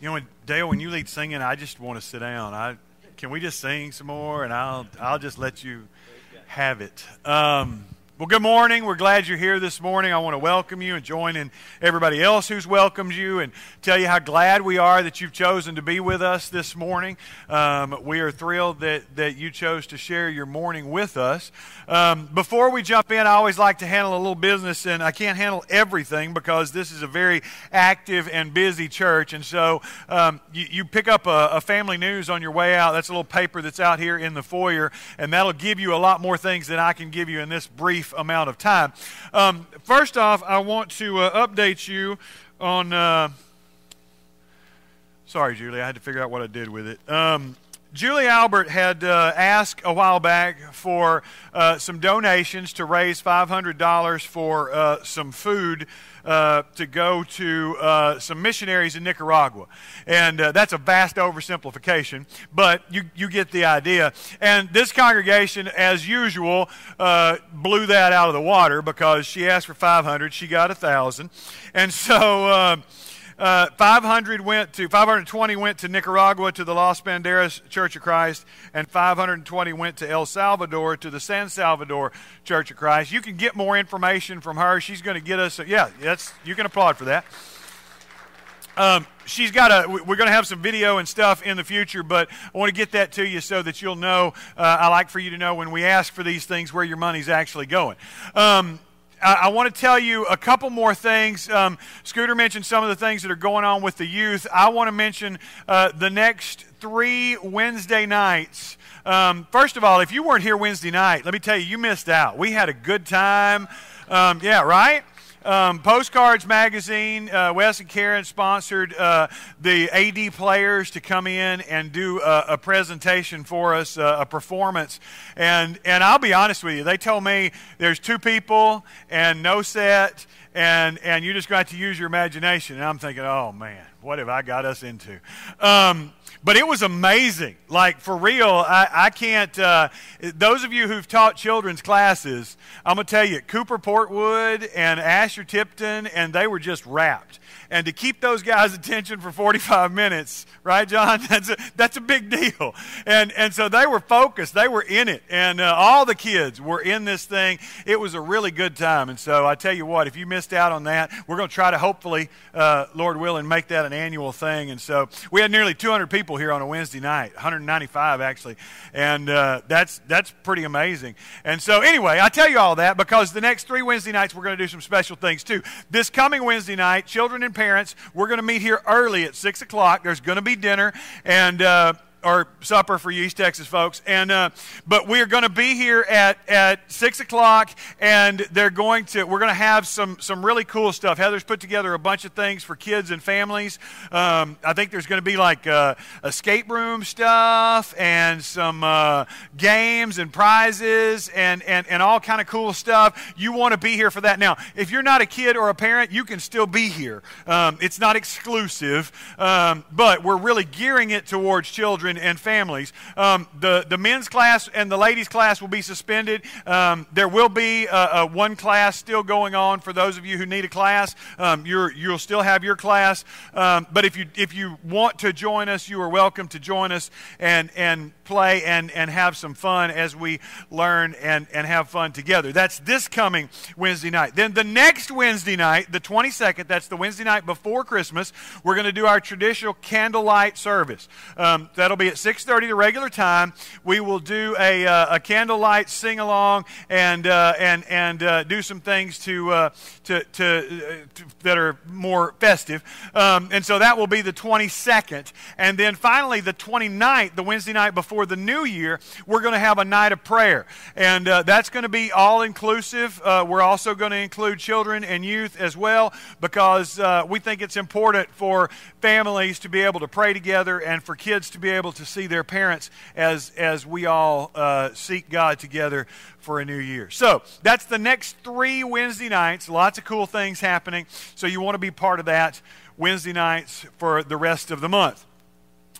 You know, when, Dale, when you lead singing, I just want to sit down. I can we just sing some more, and I'll I'll just let you have it. Um, well, good morning. We're glad you're here this morning. I want to welcome you and join in everybody else who's welcomed you and tell you how glad we are that you've chosen to be with us this morning. Um, we are thrilled that, that you chose to share your morning with us. Um, before we jump in, I always like to handle a little business, and I can't handle everything because this is a very active and busy church. And so um, you, you, pick up a, a family news on your way out. That's a little paper that's out here in the foyer, and that'll give you a lot more things than I can give you in this brief amount of time. Um, first off, I want to uh, update you on. Uh, sorry, Julie, I had to figure out what I did with it. Um, Julie Albert had uh, asked a while back for uh, some donations to raise $500 for uh, some food uh, to go to uh, some missionaries in Nicaragua. And uh, that's a vast oversimplification, but you, you get the idea. And this congregation, as usual, blew that out of the water because she asked for 500, she got 1,000. And so uh, 500 went to 520 went to Nicaragua to the Los Banderas Church of Christ, and 520 went to El Salvador to the San Salvador Church of Christ. You can get more information from her. She's going to get us. Yeah, that's you can applaud for that. Um, she's got a we're going to have some video and stuff in the future but i want to get that to you so that you'll know uh, i like for you to know when we ask for these things where your money's actually going um, I want to tell you a couple more things. Um, Scooter mentioned some of the things that are going on with the youth. I want to mention uh, the next three Wednesday nights. Um, first of all, if you weren't here Wednesday night, let me tell you, you missed out. We had a good time. Um, yeah, right? Um, Postcards Magazine, uh, Wes and Karen sponsored uh, the AD players to come in and do a, a presentation for us, uh, a performance. And, and I'll be honest with you, they told me there's two people and no set, and, and you just got to use your imagination. And I'm thinking, oh man, what have I got us into? Um, but it was amazing. Like, for real, I, I can't. Uh, those of you who've taught children's classes, I'm going to tell you, Cooper Portwood and Asher Tipton, and they were just rapt and to keep those guys' attention for 45 minutes, right, John? That's a, that's a big deal. And, and so they were focused, they were in it, and uh, all the kids were in this thing. It was a really good time. And so I tell you what, if you missed out on that, we're going to try to hopefully, uh, Lord willing, make that an annual thing. And so we had nearly 200 people here on a Wednesday night, 195 actually, and uh, that's that's pretty amazing. And so anyway, I tell you all that because the next three Wednesday nights we're going to do some special things too. This coming Wednesday night, children and parents, we're going to meet here early at 6 o'clock. There's going to be dinner, and uh, or supper for you East Texas folks. And uh, but we are going to be here at at six o'clock, and they're going to we're going to have some some really cool stuff. Heather's put together a bunch of things for kids and families. Um, I think there's going to be like uh, escape room stuff and some uh, games and prizes and and and all kind of cool stuff. You want to be here for that. Now, if you're not a kid or a parent, you can still be here. Um, it's not exclusive, um, but we're really gearing it towards children children and families. Um, the, the men's class and the ladies' class will be suspended. Um, there will be a, a one class still going on for those of you who need a class. Um, you will still have your class. Um, but if you, if you want to join us, you are welcome to join us and, and play and, and have some fun as we learn and, and have fun together. That's this coming Wednesday night. Then the next Wednesday night, the 22nd, that's the Wednesday night before Christmas, we're going to do our traditional candlelight service. Um, that'll be at 6.30 the regular time. We will do a, uh, a candlelight sing-along and, uh, and, and uh, do some things to, uh, to, to, uh, to, that are more festive. Um, and so that will be the 22nd. And then finally, the 29th, the Wednesday night before the new year, we're going to have a night of prayer. And that's going to be all inclusive. Uh, we're also going to include children and youth as well because we think it's important for families to be able to pray together and for kids to be able to see their parents as, as we all uh, seek God together for a new year. So that's the next three Wednesday nights. Lots of cool things happening. So you want to be part of that Wednesday nights for the rest of the month.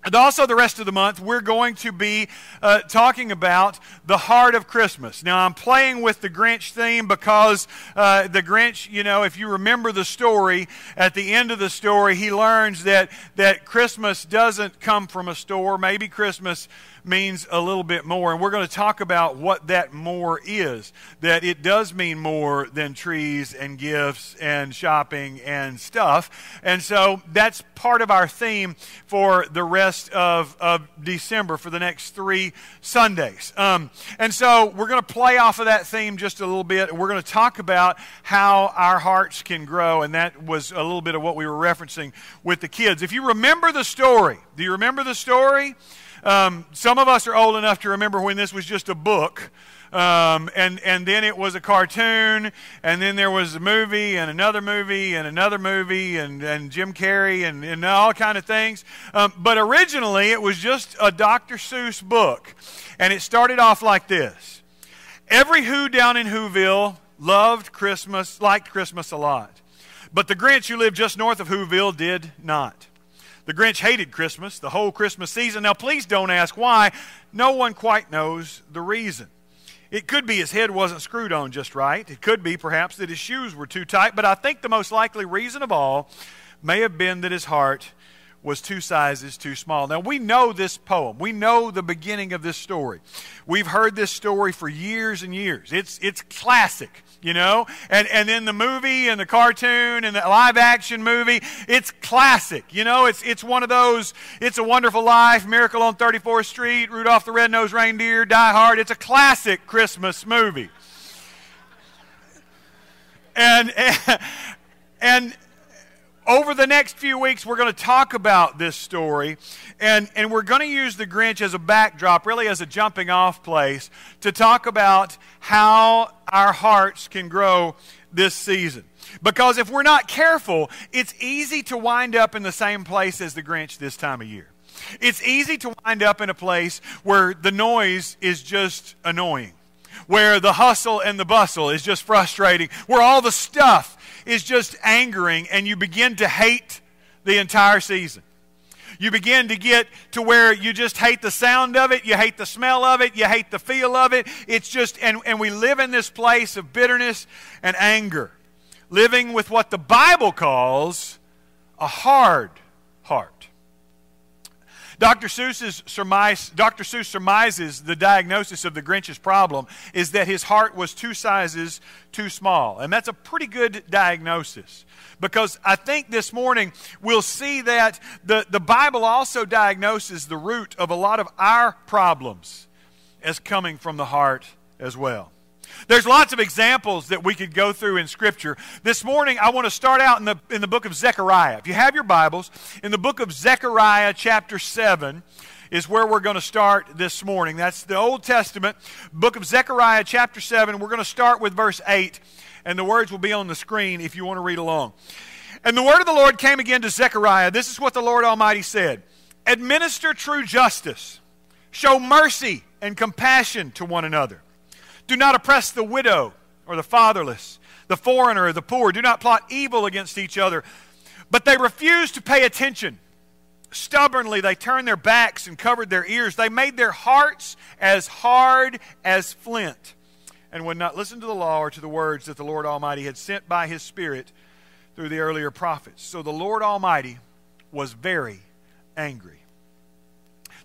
And also, the rest of the month, we're going to be uh, talking about the heart of Christmas. Now, I'm playing with the Grinch theme because uh, the Grinch, you know, if you remember the story, at the end of the story, he learns that, that Christmas doesn't come from a store. Maybe Christmas means a little bit more. And we're going to talk about what that more is. That it does mean more than trees and gifts and shopping and stuff. And so that's part of our theme for the rest of, of December, for the next three Sundays. Um, and so we're going to play off of that theme just a little bit. We're going to talk about how our hearts can grow. And that was a little bit of what we were referencing with the kids. If you remember the story, do you remember the story? Um, some of us are old enough to remember when this was just a book. Um, and and then it was a cartoon, and then there was a movie, and another movie, and another movie, and, and Jim Carrey, and, and all kind of things. Um, but originally, it was just a Dr. Seuss book, and it started off like this: Every Who down in Whoville loved Christmas, liked Christmas a lot, but the Grinch who lived just north of Whoville did not. The Grinch hated Christmas, the whole Christmas season. Now, please don't ask why. No one quite knows the reason. It could be his head wasn't screwed on just right. It could be, perhaps, that his shoes were too tight. But I think the most likely reason of all may have been that his heart was two sizes too small. Now, we know this poem. We know the beginning of this story. We've heard this story for years and years. It's, it's classic you know? And, and then the movie and the cartoon and the live action movie, it's classic, you know? It's, it's one of those, It's a Wonderful Life, Miracle on 34th Street, Rudolph the Red-Nosed Reindeer, Die Hard. It's a classic Christmas movie. And, and, and over the next few weeks, we're going to talk about this story, and, and we're going to use the Grinch as a backdrop, really as a jumping off place, to talk about how our hearts can grow this season. Because if we're not careful, it's easy to wind up in the same place as the Grinch this time of year. It's easy to wind up in a place where the noise is just annoying, where the hustle and the bustle is just frustrating, where all the stuff is just angering, and you begin to hate the entire season. You begin to get to where you just hate the sound of it, you hate the smell of it, you hate the feel of it. It's just, and, and we live in this place of bitterness and anger, living with what the Bible calls a hard heart. Dr. Seuss's surmise, Dr. Seuss surmises the diagnosis of the Grinch's problem is that his heart was two sizes too small. And that's a pretty good diagnosis. Because I think this morning we'll see that the, the Bible also diagnoses the root of a lot of our problems as coming from the heart as well. There's lots of examples that we could go through in Scripture. This morning, I want to start out in the, in the book of Zechariah. If you have your Bibles, in the book of Zechariah, chapter 7, is where we're going to start this morning. That's the Old Testament, book of Zechariah, chapter 7. We're going to start with verse 8, and the words will be on the screen if you want to read along. And the word of the Lord came again to Zechariah. This is what the Lord Almighty said Administer true justice, show mercy and compassion to one another do not oppress the widow or the fatherless, the foreigner or the poor. Do not plot evil against each other. But they refused to pay attention. Stubbornly, they turned their backs and covered their ears. They made their hearts as hard as flint and would not listen to the law or to the words that the Lord Almighty had sent by his Spirit through the earlier prophets. So the Lord Almighty was very angry.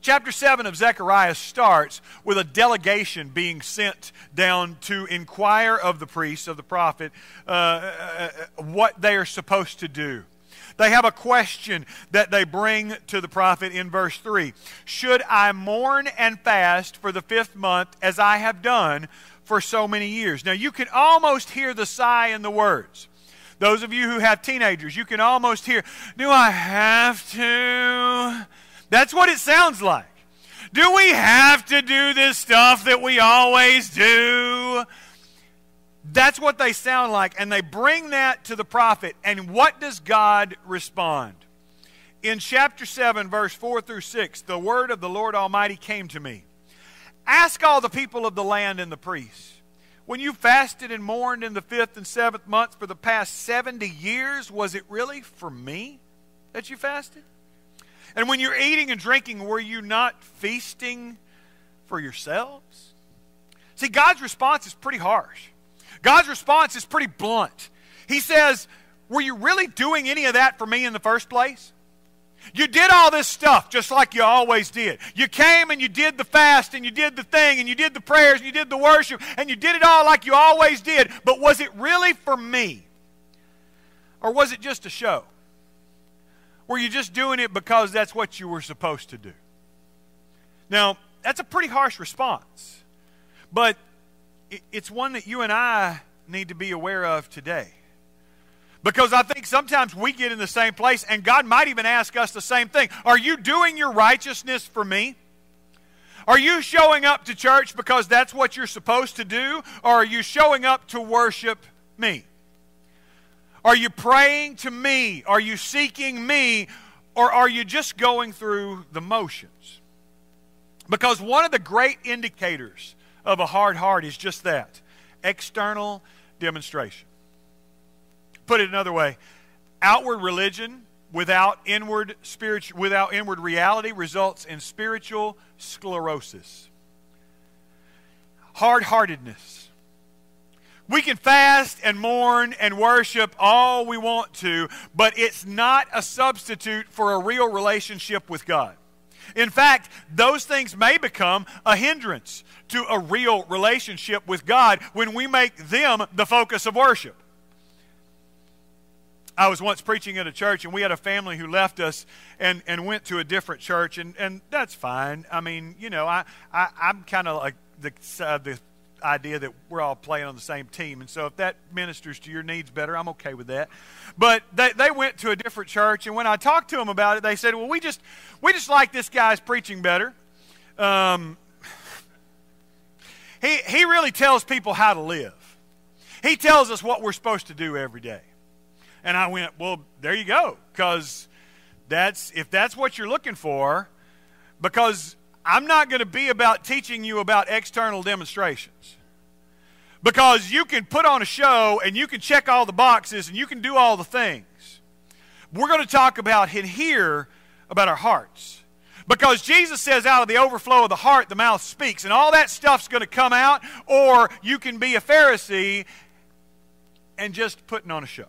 Chapter 7 of Zechariah starts with a delegation being sent down to inquire of the priests, of the prophet, uh, uh, what they are supposed to do. They have a question that they bring to the prophet in verse 3 Should I mourn and fast for the fifth month as I have done for so many years? Now, you can almost hear the sigh in the words. Those of you who have teenagers, you can almost hear, Do I have to? That's what it sounds like. Do we have to do this stuff that we always do? That's what they sound like. And they bring that to the prophet. And what does God respond? In chapter 7, verse 4 through 6, the word of the Lord Almighty came to me. Ask all the people of the land and the priests. When you fasted and mourned in the fifth and seventh months for the past 70 years, was it really for me that you fasted? And when you're eating and drinking, were you not feasting for yourselves? See, God's response is pretty harsh. God's response is pretty blunt. He says, Were you really doing any of that for me in the first place? You did all this stuff just like you always did. You came and you did the fast and you did the thing and you did the prayers and you did the worship and you did it all like you always did. But was it really for me? Or was it just a show? Were you just doing it because that's what you were supposed to do? Now, that's a pretty harsh response, but it's one that you and I need to be aware of today. Because I think sometimes we get in the same place, and God might even ask us the same thing Are you doing your righteousness for me? Are you showing up to church because that's what you're supposed to do? Or are you showing up to worship me? Are you praying to me? Are you seeking me? Or are you just going through the motions? Because one of the great indicators of a hard heart is just that external demonstration. Put it another way, outward religion without inward spiritual without inward reality results in spiritual sclerosis. Hard-heartedness. We can fast and mourn and worship all we want to, but it's not a substitute for a real relationship with God. In fact, those things may become a hindrance to a real relationship with God when we make them the focus of worship. I was once preaching at a church, and we had a family who left us and, and went to a different church, and, and that's fine. I mean, you know, I, I, I'm kind of like the, uh, the idea that we're all playing on the same team. And so if that ministers to your needs better, I'm okay with that. But they, they went to a different church, and when I talked to them about it, they said, well, we just, we just like this guy's preaching better. Um, he, he really tells people how to live. He tells us what we're supposed to do every day. And I went, well, there you go. Because that's, if that's what you're looking for, because I'm not going to be about teaching you about external demonstrations. Because you can put on a show and you can check all the boxes and you can do all the things. We're going to talk about in here about our hearts. Because Jesus says, out of the overflow of the heart, the mouth speaks. And all that stuff's going to come out, or you can be a Pharisee and just putting on a show.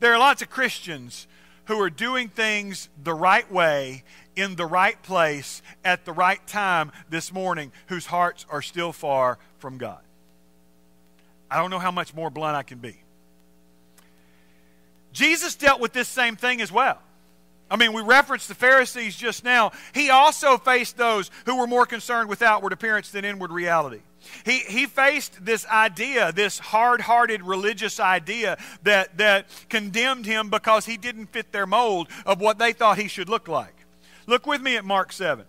There are lots of Christians who are doing things the right way, in the right place, at the right time this morning, whose hearts are still far from God. I don't know how much more blunt I can be. Jesus dealt with this same thing as well. I mean, we referenced the Pharisees just now. He also faced those who were more concerned with outward appearance than inward reality. He, he faced this idea, this hard hearted religious idea that, that condemned him because he didn't fit their mold of what they thought he should look like. Look with me at Mark 7.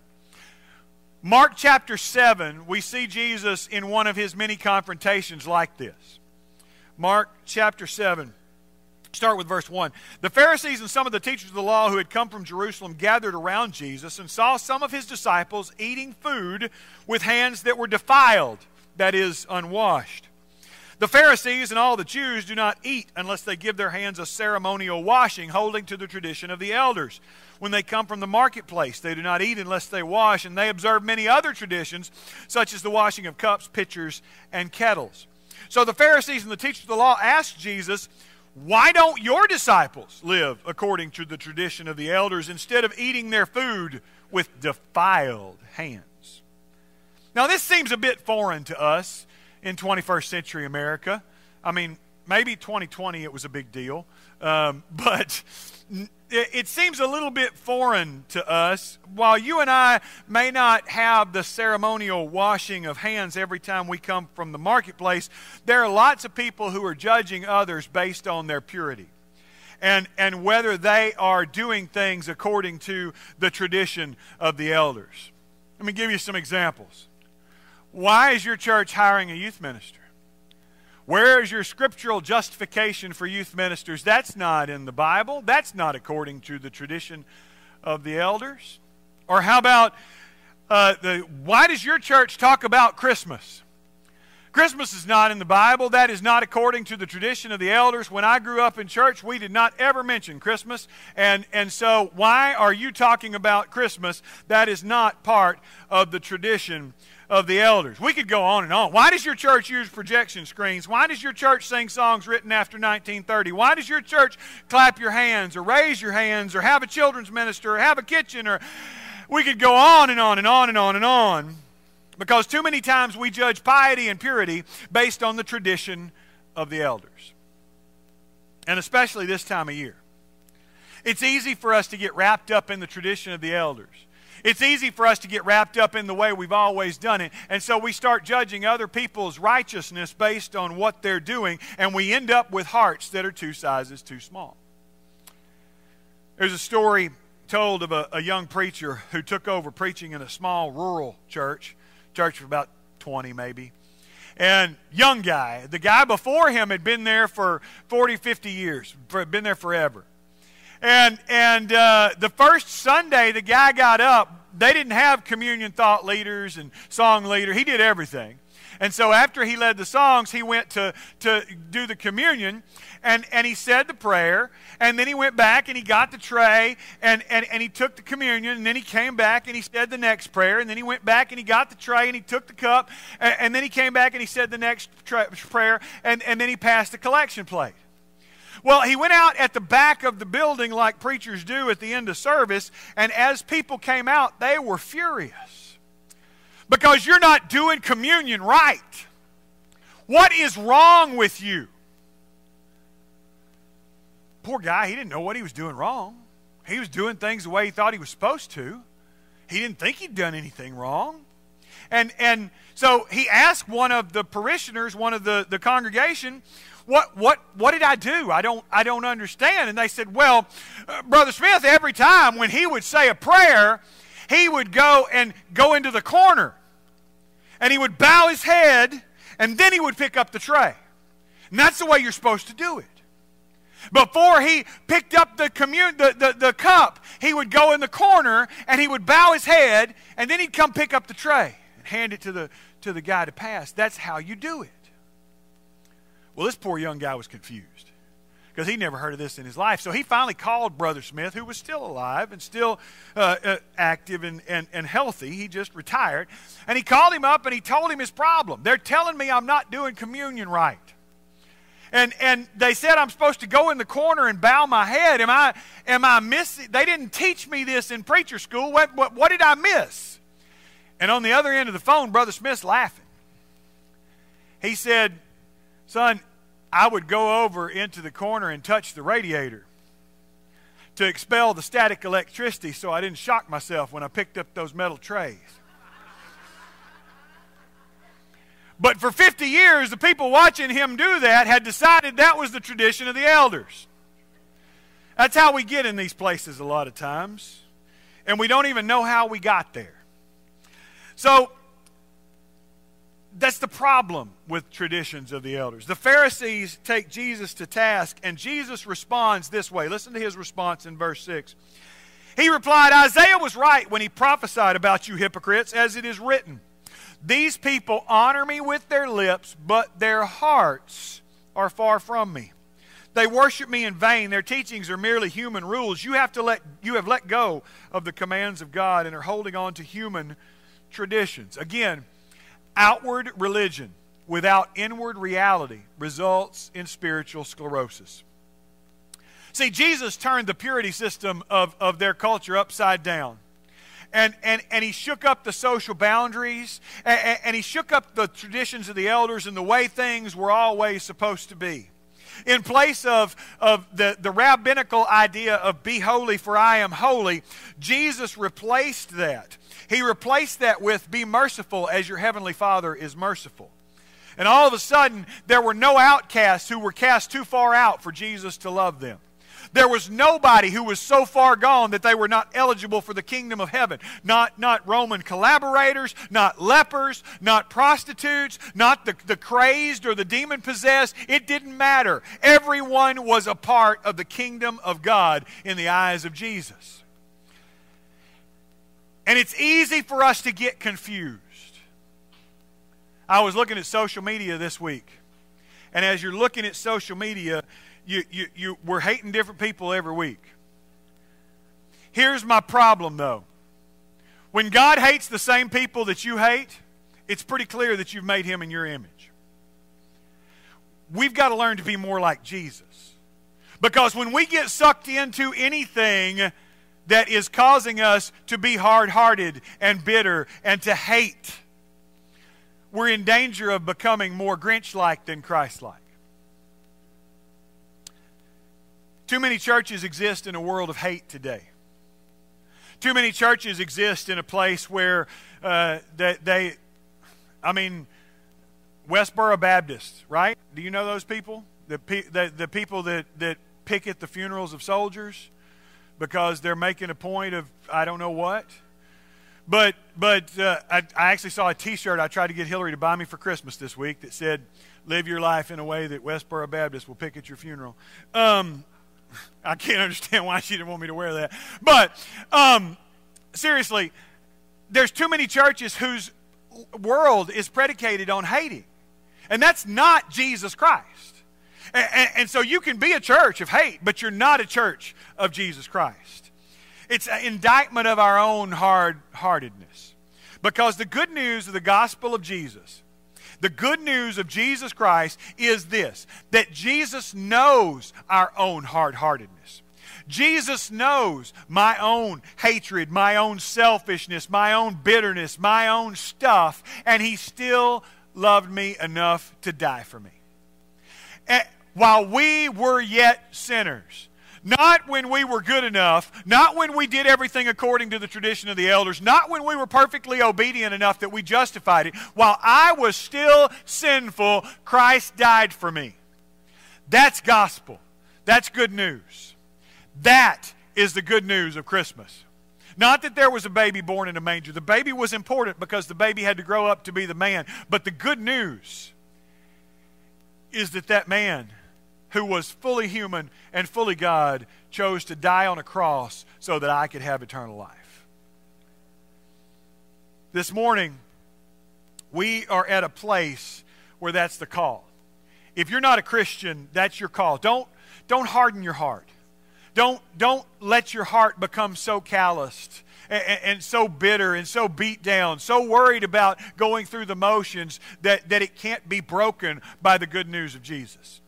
Mark chapter 7, we see Jesus in one of his many confrontations like this. Mark chapter 7. Start with verse 1. The Pharisees and some of the teachers of the law who had come from Jerusalem gathered around Jesus and saw some of his disciples eating food with hands that were defiled, that is, unwashed. The Pharisees and all the Jews do not eat unless they give their hands a ceremonial washing, holding to the tradition of the elders. When they come from the marketplace, they do not eat unless they wash, and they observe many other traditions, such as the washing of cups, pitchers, and kettles. So the Pharisees and the teachers of the law asked Jesus, why don't your disciples live according to the tradition of the elders instead of eating their food with defiled hands? Now, this seems a bit foreign to us in 21st century America. I mean, maybe 2020 it was a big deal, um, but it seems a little bit foreign to us. While you and I may not have the ceremonial washing of hands every time we come from the marketplace, there are lots of people who are judging others based on their purity and, and whether they are doing things according to the tradition of the elders. Let me give you some examples. Why is your church hiring a youth minister? Where is your scriptural justification for youth ministers? That's not in the Bible. That's not according to the tradition of the elders. Or how about uh, the why does your church talk about Christmas? Christmas is not in the Bible. That is not according to the tradition of the elders. When I grew up in church, we did not ever mention Christmas. And, and so, why are you talking about Christmas? That is not part of the tradition of the elders. We could go on and on. Why does your church use projection screens? Why does your church sing songs written after 1930? Why does your church clap your hands or raise your hands or have a children's minister or have a kitchen or we could go on and on and on and on and on. Because too many times we judge piety and purity based on the tradition of the elders. And especially this time of year. It's easy for us to get wrapped up in the tradition of the elders. It's easy for us to get wrapped up in the way we've always done it. And so we start judging other people's righteousness based on what they're doing, and we end up with hearts that are two sizes too small. There's a story told of a, a young preacher who took over preaching in a small rural church church of about 20 maybe. And young guy, the guy before him had been there for 40, 50 years, been there forever. And, and uh, the first Sunday the guy got up, they didn't have communion thought leaders and song leader. He did everything. And so after he led the songs, he went to, to do the communion and, and he said the prayer. And then he went back and he got the tray and, and, and he took the communion. And then he came back and he said the next prayer. And then he went back and he got the tray and he took the cup. And, and then he came back and he said the next tra- prayer. And, and then he passed the collection plate. Well, he went out at the back of the building like preachers do at the end of service, and as people came out, they were furious because you're not doing communion right. What is wrong with you? Poor guy, he didn't know what he was doing wrong. He was doing things the way he thought he was supposed to. He didn't think he'd done anything wrong. And, and so he asked one of the parishioners, one of the, the congregation, what, what, what did I do? I don't, I don't understand. And they said, Well, uh, Brother Smith, every time when he would say a prayer, he would go and go into the corner and he would bow his head and then he would pick up the tray. And that's the way you're supposed to do it. Before he picked up the, commun- the, the, the cup, he would go in the corner and he would bow his head and then he'd come pick up the tray and hand it to the, to the guy to pass. That's how you do it. Well, this poor young guy was confused because he never heard of this in his life. So he finally called Brother Smith, who was still alive and still uh, uh, active and, and, and healthy. He just retired. And he called him up and he told him his problem. They're telling me I'm not doing communion right. And, and they said I'm supposed to go in the corner and bow my head. Am I, am I missing? They didn't teach me this in preacher school. What, what, what did I miss? And on the other end of the phone, Brother Smith's laughing. He said, Son, I would go over into the corner and touch the radiator to expel the static electricity so I didn't shock myself when I picked up those metal trays. But for 50 years, the people watching him do that had decided that was the tradition of the elders. That's how we get in these places a lot of times. And we don't even know how we got there. So, that's the problem with traditions of the elders. The Pharisees take Jesus to task, and Jesus responds this way. Listen to his response in verse 6. He replied, Isaiah was right when he prophesied about you hypocrites, as it is written. These people honor me with their lips, but their hearts are far from me. They worship me in vain. Their teachings are merely human rules. You have to let you have let go of the commands of God and are holding on to human traditions. Again, outward religion without inward reality results in spiritual sclerosis. See, Jesus turned the purity system of, of their culture upside down and, and, and he shook up the social boundaries, and, and he shook up the traditions of the elders and the way things were always supposed to be. In place of, of the, the rabbinical idea of be holy, for I am holy, Jesus replaced that. He replaced that with be merciful as your heavenly Father is merciful. And all of a sudden, there were no outcasts who were cast too far out for Jesus to love them. There was nobody who was so far gone that they were not eligible for the kingdom of heaven. Not, not Roman collaborators, not lepers, not prostitutes, not the, the crazed or the demon possessed. It didn't matter. Everyone was a part of the kingdom of God in the eyes of Jesus. And it's easy for us to get confused. I was looking at social media this week. And as you're looking at social media, you, you, you, we're hating different people every week. Here's my problem, though. When God hates the same people that you hate, it's pretty clear that you've made him in your image. We've got to learn to be more like Jesus. Because when we get sucked into anything that is causing us to be hard hearted and bitter and to hate, we're in danger of becoming more Grinch like than Christ like. Too many churches exist in a world of hate today. Too many churches exist in a place where uh, they, they, I mean, Westboro Baptists, right? Do you know those people? The, the, the people that, that picket the funerals of soldiers because they're making a point of I don't know what. But but uh, I, I actually saw a T-shirt I tried to get Hillary to buy me for Christmas this week that said, "Live your life in a way that Westboro Baptist will picket your funeral." Um, I can't understand why she didn't want me to wear that. But um, seriously, there's too many churches whose world is predicated on hating. And that's not Jesus Christ. And, and, and, so you can be a church of hate, but you're not a church of Jesus Christ. It's an indictment of our own hard heartedness. Because the good news of the gospel of Jesus, the good news of Jesus Christ is this that Jesus knows our own hard heartedness. Jesus knows my own hatred, my own selfishness, my own bitterness, my own stuff, and He still loved me enough to die for me. And while we were yet sinners, not when we were good enough, not when we did everything according to the tradition of the elders, not when we were perfectly obedient enough that we justified it. While I was still sinful, Christ died for me. That's gospel. That's good news. That is the good news of Christmas. Not that there was a baby born in a manger. The baby was important because the baby had to grow up to be the man. But the good news is that that man who was fully human and fully God chose to die on a cross so that I could have eternal life. This morning, we are at a place where that's the call. If you're not a Christian, that's your call. Don't, don't harden your heart. Don't, don't let your heart become so calloused and, and, so bitter and so beat down, so worried about going through the motions that, that it can't be broken by the good news of Jesus.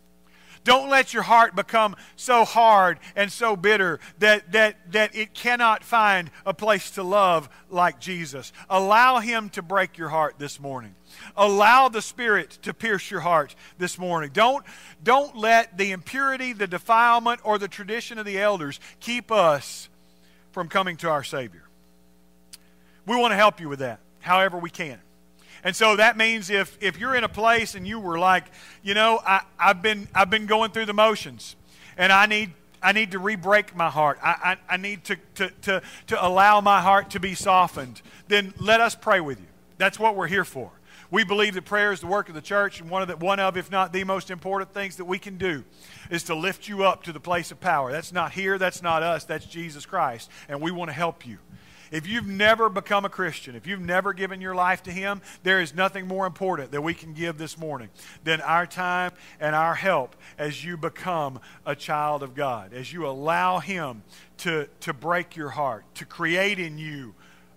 Don't let your heart become so hard and so bitter that, that, that it cannot find a place to love like Jesus. Allow Him to break your heart this morning. Allow the Spirit to pierce your heart this morning. Don't, don't let the impurity, the defilement, or the tradition of the elders keep us from coming to our Savior. We want to help you with that, however we can. And so that means if, if you're in a place and you were like, you know, I, I've, been, I've been going through the motions and I need, I need to re-break my heart. I, I, I need to, to, to, to allow my heart to be softened. Then let us pray with you. That's what we're here for. We believe that prayer is the work of the church, and one of, the, one of, if not the most important things that we can do is to lift you up to the place of power. That's not here, that's not us, that's Jesus Christ, and we want to help you. If you've never become a Christian, if you've never given your life to Him, there is nothing more important that we can give this morning than our time and our help as you become a child of God, as you allow Him to, to break your heart, to create in you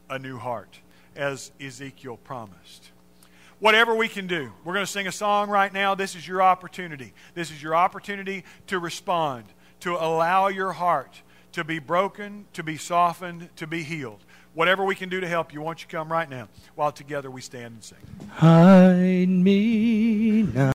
a new heart, as Ezekiel promised whatever we can do. We're going to sing a song right now. This is your opportunity. This is your opportunity to respond, to allow your heart to be broken, to be softened, to be healed. Whatever we can do to help you, won't you come right now while together we stand and sing? Hide me now.